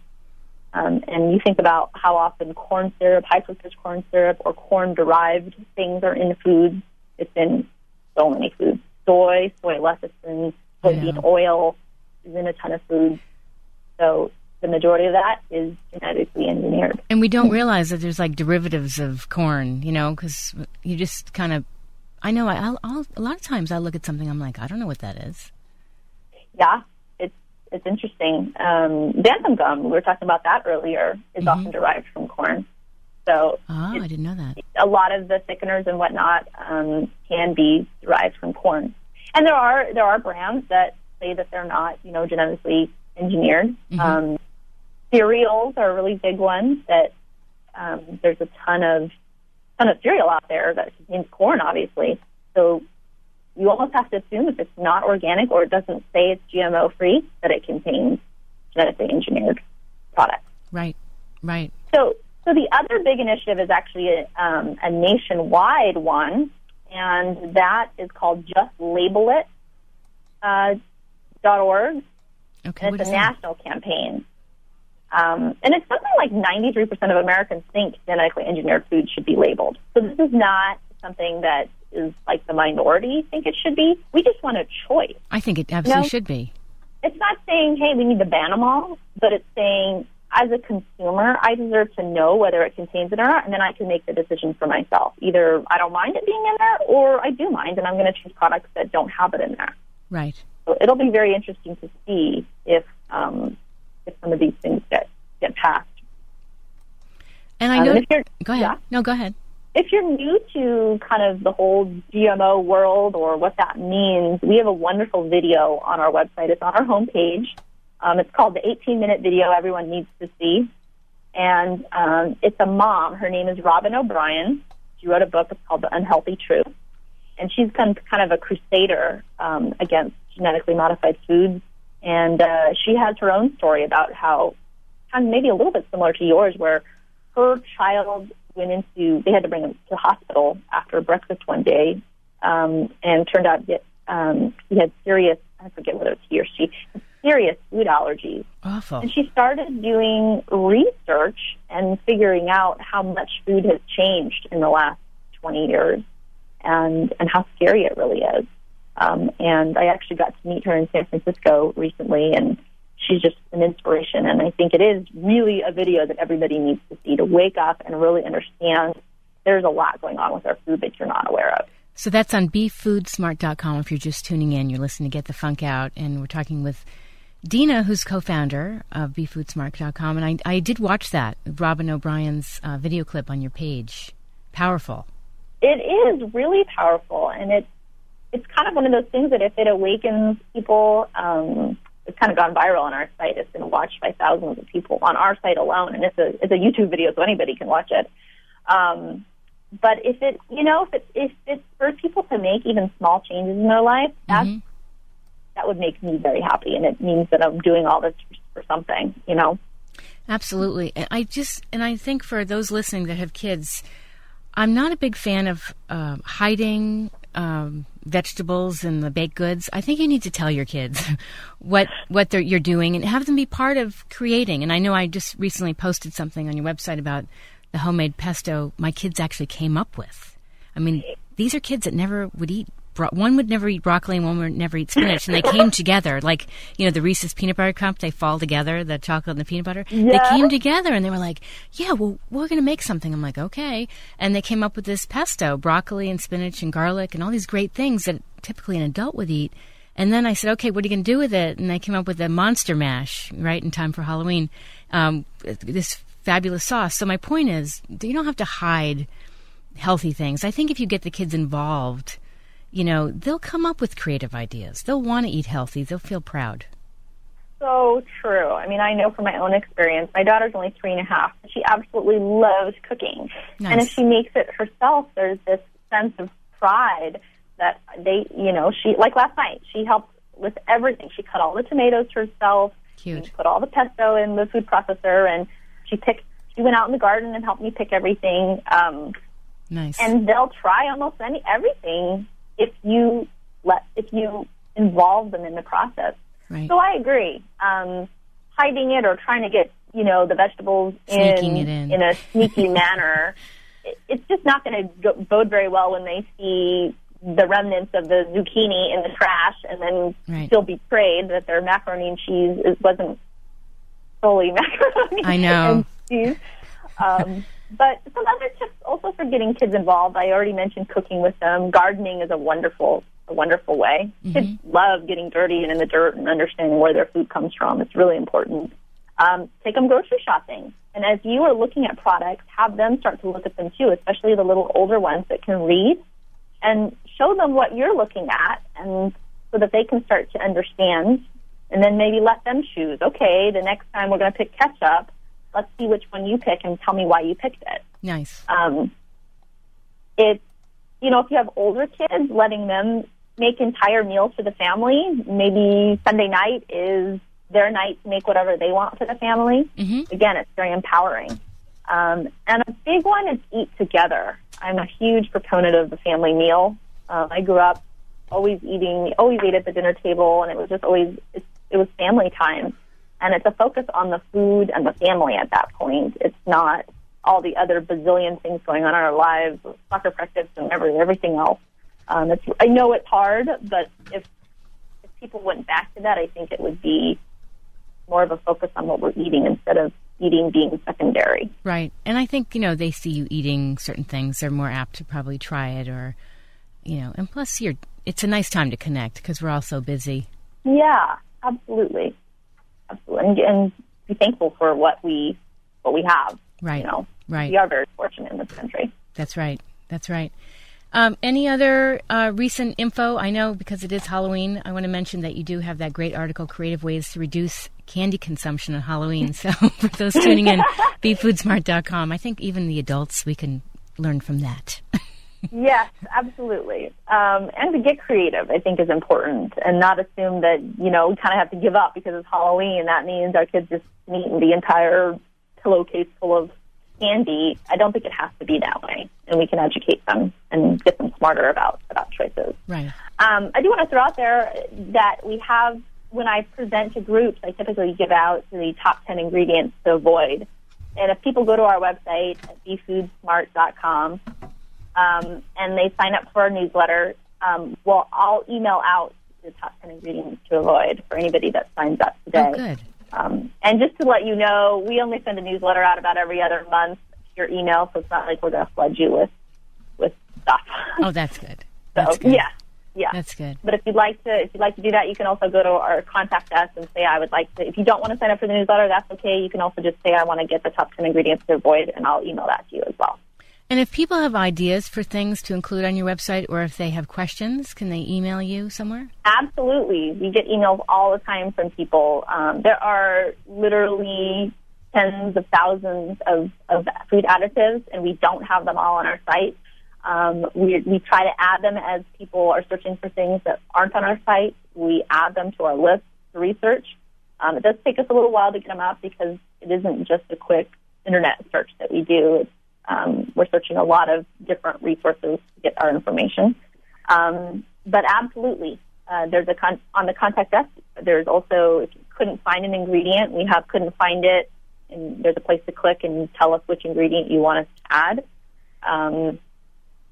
Um, and you think about how often corn syrup, high fructose corn syrup, or corn derived things are in foods. It's in so many foods. Soy, soy lecithin, soybean Yeah. oil is in a ton of foods. So the majority of that is genetically engineered. And we don't realize that there's like derivatives of corn, you know, because you just kind of. I know. I, I'll, I'll, a lot of times I look at something, I'm like, I don't know what that is. Yeah, it's it's interesting. Um, xanthan gum, we were talking about that earlier, is often derived from corn. So Oh, I didn't know that. a lot of the thickeners and whatnot um, can be derived from corn. And there are there are brands that say that they're not, you know, genetically engineered. Um, cereals are a really big one. That um, there's a ton of ton of cereal out there that contains corn, obviously. So you almost have to assume if it's not organic or it doesn't say it's GMO free that it contains genetically engineered products. Right, right. So, so the other big initiative is actually a, um, a nationwide one, and that is called Just Label It uh, dot org. Okay, And it's a that? national campaign. Um, and it's something like 93% of Americans think genetically engineered food should be labeled. So this is not something that is like the minority think it should be. We just want a choice. I think it absolutely No. should be. It's not saying, hey, we need to ban them all, but it's saying, as a consumer, I deserve to know whether it contains it or not, and then I can make the decision for myself. Either I don't mind it being in there, or I do mind, and I'm going to choose products that don't have it in there. Right. So it'll be very interesting to see if um, if some of these things get get passed. And I Um, know. you're- go ahead. yeah. No, go ahead. If you're new to kind of the whole GMO world or what that means, we have a wonderful video on our website. It's on our homepage. Um, it's called the 18 minute video everyone needs to see. And um, it's a mom. Her name is Robyn O'Brien. She wrote a book. It's called The Unhealthy Truth. And she's kind kind of a crusader um, against genetically modified foods. And uh, she has her own story about how, kind of maybe a little bit similar to yours, where her child went into, they had to bring him to the hospital after breakfast one day, um, and turned out that um, he had serious, I forget whether it's he or she, serious food allergies. Awful. And she started doing research and figuring out how much food has changed in the last 20 years and, and how scary it really is. Um, and I actually got to meet her in San Francisco recently, and she's just an inspiration. And I think it is really a video that everybody needs to see to wake up and really understand there's a lot going on with our food that you're not aware of. So that's on befoodsmart.com. If you're just tuning in, you're listening to Get the Funk Out, and we're talking with Dina, who's co-founder of BeFoodSmart.com, and I, I did watch that Robyn O'Brien's uh, video clip on your page. Powerful. It is really powerful, and it's it's kind of one of those things that if it awakens people, um, it's kind of gone viral on our site. It's been watched by thousands of people on our site alone, and it's a it's a YouTube video, so anybody can watch it. Um, but if it, you know, if it if it spurs people to make even small changes in their life, that's Mhm. that would make me very happy, and it means that I'm doing all this for something, you know. Absolutely. And I just, and I think for those listening that have kids, I'm not a big fan of um hiding um, vegetables and the baked goods. I think you need to tell your kids what what they're, you're doing and have them be part of creating. And I know I just recently posted something on your website about the homemade pesto my kids actually came up with. I mean, these are kids that never would eat. Bro- one would never eat broccoli, and one would never eat spinach, and they came together like you know the Reese's peanut butter cup. They fall together, the chocolate and the peanut butter. They came together, and they were like, "Yeah, well, we're going to make something." I'm like, "Okay," and they came up with this pesto, broccoli and spinach and garlic, and all these great things that typically an adult would eat. And then I said, "Okay, what are you going to do with it?" And they came up with a monster mash, right in time for Halloween. Um, this fabulous sauce. So my point is, you don't have to hide healthy things. I think if you get the kids involved, you know, they'll come up with creative ideas. They'll want to eat healthy. They'll feel proud. So true. I mean, I know from my own experience. My daughter's only three and a half. but She absolutely loves cooking, Nice. and if she makes it herself, there's this sense of pride that they, you know, she like last night. She helped with everything. She cut all the tomatoes herself. Cute. She put all the pesto in the food processor, and she picked. She went out in the garden and helped me pick everything. Um, Nice. and they'll try almost any everything if you let if you involve them in the process. right. So I agree. Um, hiding it or trying to get you know the vegetables in it in. a sneaky manner, it, it's just not going to bode very well when they see the remnants of the zucchini in the trash and then Right. feel betrayed that their macaroni and cheese is, wasn't solely macaroni I know. and cheese. Um, but some other tips also for getting kids involved. I already mentioned cooking with them. Gardening is a wonderful, a wonderful way. Kids love getting dirty and in the dirt and understanding where their food comes from. It's really important. Um, take them grocery shopping, and as you are looking at products, have them start to look at them too, especially the little older ones that can read, and show them what you're looking at, and so that they can start to understand and then maybe let them choose. Okay, the next time we're going to pick ketchup. Let's see which one you pick and tell me why you picked it. nice. Um, it's you know if you have older kids, letting them make entire meals for the family. Maybe Sunday night is their night to make whatever they want for the family. Mhm. Again, it's very empowering. Um, and a big one is eat together. I'm a huge proponent of the family meal. Um, I grew up always eating, always ate at the dinner table, and it was just always it was family time. And it's a focus on the food and the family at that point. It's not all the other bazillion things going on in our lives, soccer practice and every, everything else. Um, it's, I know it's hard, but if if people went back to that, I think it would be more of a focus on what we're eating instead of eating being secondary. Right. And I think, you know, they see you eating certain things, they're more apt to probably try it or, you know, and plus you're, it's a nice time to connect because we're all so busy. Yeah, absolutely, absolutely, and, and be thankful for what we what we have. Right. You know, Right. we are very fortunate in this country. That's right. That's right. Um, any other uh, recent info? I know because it is Halloween. I want to mention that you do have that great article, "Creative Ways to Reduce Candy Consumption on Halloween." So for those tuning in, BeFoodSmart.com. I think even the adults we can learn from that. yes, absolutely. Um, and to get creative, I think, is important, and not assume that you know we kind of have to give up because it's Halloween. That means our kids just need the entire pillowcase full of candy. I don't think it has to be that way, and we can educate them and get them smarter about about choices. right. Um, I do want to throw out there that we have, when I present to groups, I typically give out the top 10 ingredients to avoid. And if people go to our website at befoodsmart.com um, and they sign up for our newsletter, um, well, I'll email out the top 10 ingredients to avoid for anybody that signs up today. Oh, good. Um, and just to let you know, we only send a newsletter out about every other month to your email, so it's not like we're going to flood you with with stuff. Oh, that's good. So That's good. yeah, Yeah. That's good. But if you'd like to, if you'd like to do that, you can also go to our contact us and say, I would like to. If you don't want to sign up for the newsletter, that's okay. You can also just say, I want to get the top 10 ingredients to avoid, and I'll email that to you as well. And if people have ideas for things to include on your website or if they have questions, can they email you somewhere? Absolutely. We get emails all the time from people. Um, there are literally tens of thousands of, of food additives, and we don't have them all on our site. Um, we, we try to add them as people are searching for things that aren't on our site. We add them to our list to research. Um, it does take us a little while to get them up because it isn't just a quick internet search that we do. It's, um, we're searching a lot of different resources to get our information. Um, but absolutely, uh, there's a con- on the contact us. There's also if you couldn't find an ingredient, we have couldn't find it, and there's a place to click and tell us which ingredient you want us to add. Um,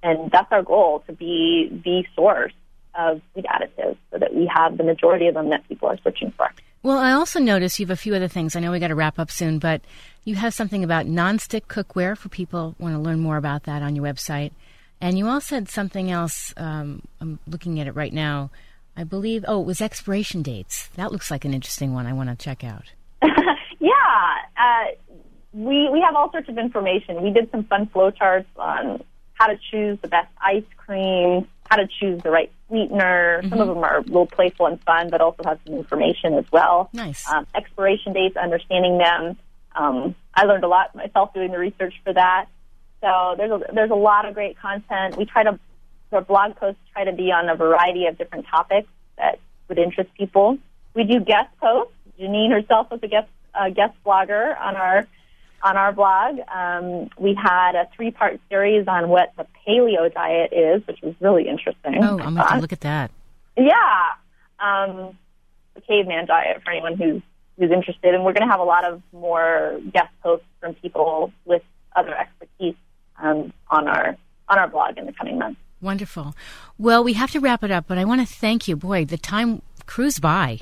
and that's our goal to be the source of food additives so that we have the majority of them that people are searching for. Well, I also noticed you have a few other things. I know we got to wrap up soon, but you have something about nonstick cookware for people who want to learn more about that on your website. And you also had something else. Um, I'm looking at it right now. I believe. Oh, it was expiration dates. That looks like an interesting one. I want to check out. yeah, uh, we we have all sorts of information. We did some fun flowcharts on how to choose the best ice cream, how to choose the right sweetener. Some of them are a little playful and fun, but also have some information as well. Nice. Um, expiration dates, understanding them. Um, I learned a lot myself doing the research for that. So there's a, there's a lot of great content. We try to our blog posts try to be on a variety of different topics that would interest people. We do guest posts. Janeane herself was a guest uh, guest blogger on our on our blog. Um, we had a three part series on what the paleo diet is, which was really interesting. Oh, I'm going to look at that. yeah, um, the caveman diet for anyone who's who's interested, and we're going to have a lot of more guest posts from people with other expertise um, on our on our blog in the coming months. Wonderful. Well, we have to wrap it up, but I want to thank you. Boy, the time cruised by.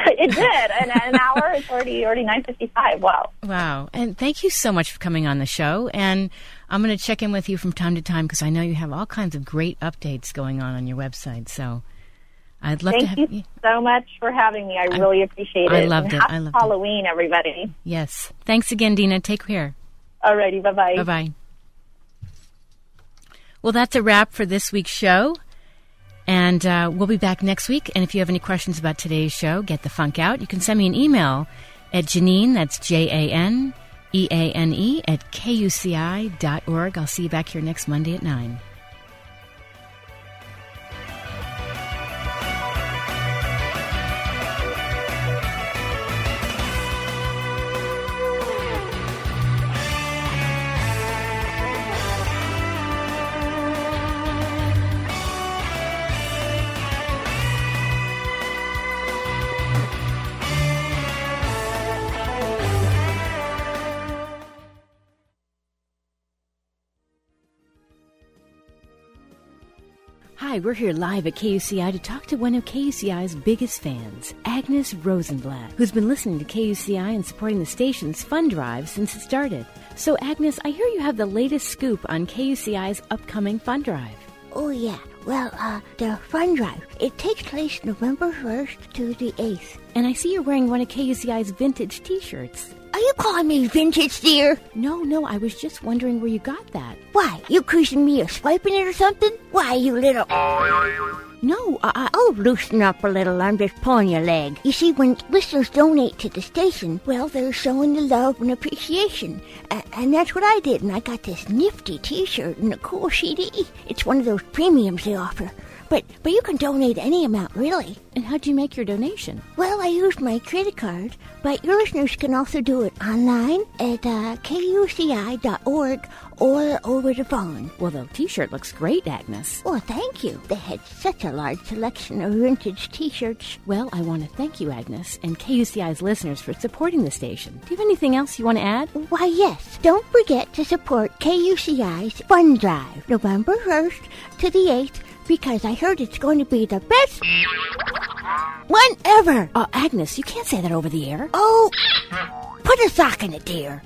it did, and an hour it's already already nine fifty five. Wow. Wow. And thank you so much for coming on the show. And I'm going to check in with you from time to time because I know you have all kinds of great updates going on on your website. So I'd love to Thank have you so much for having me. I really appreciate it. I loved and it. Happy I loved it. Halloween, everybody. Yes. Thanks again, Dina. Take care. Alrighty, bye bye. Bye bye. Well, that's a wrap for this week's show. And uh, we'll be back next week. And if you have any questions about today's show, get the funk out. You can send me an email at Janeane, that's J A N E A N E, at kuci dot org. I'll see you back here next Monday at 9. Hi, we're here live at KUCI to talk to one of KUCI's biggest fans, Agnes Rosenblatt, who's been listening to KUCI and supporting the station's fund drive since it started. So, Agnes, I hear you have the latest scoop on KUCI's upcoming fund drive. Oh, yeah. Well, uh, the fun drive. It takes place November 1st to the 8th. And I see you're wearing one of KUCI's vintage t shirts. Are you calling me vintage, dear? No, no, I was just wondering where you got that. Why, you accusing me of swiping it or something? Why, you little... No, I. I Oh, loosen up a little. I'm just pulling your leg. You see, when listeners donate to the station, well, they're showing the love and appreciation. A- and that's what I did, and I got this nifty T-shirt and a cool CD. It's one of those premiums they offer. But but you can donate any amount, really. and how'd you make your donation? Well, I used my credit card, but your listeners can also do it online at uh, kuci.org or over the phone. Well, the t shirt looks great, Agnes. Well, thank you. They had such a large selection of vintage T-shirts. Well, I want to thank you, Agnes, and KUCI's listeners for supporting the station. Do you have anything else you want to add? Why, yes. Don't forget to support KUCI's Fund Drive, November 1st to the 8th, because I heard it's going to be the best one ever. Uh, Agnes, you can't say that over the air. Oh, put a sock in it, dear.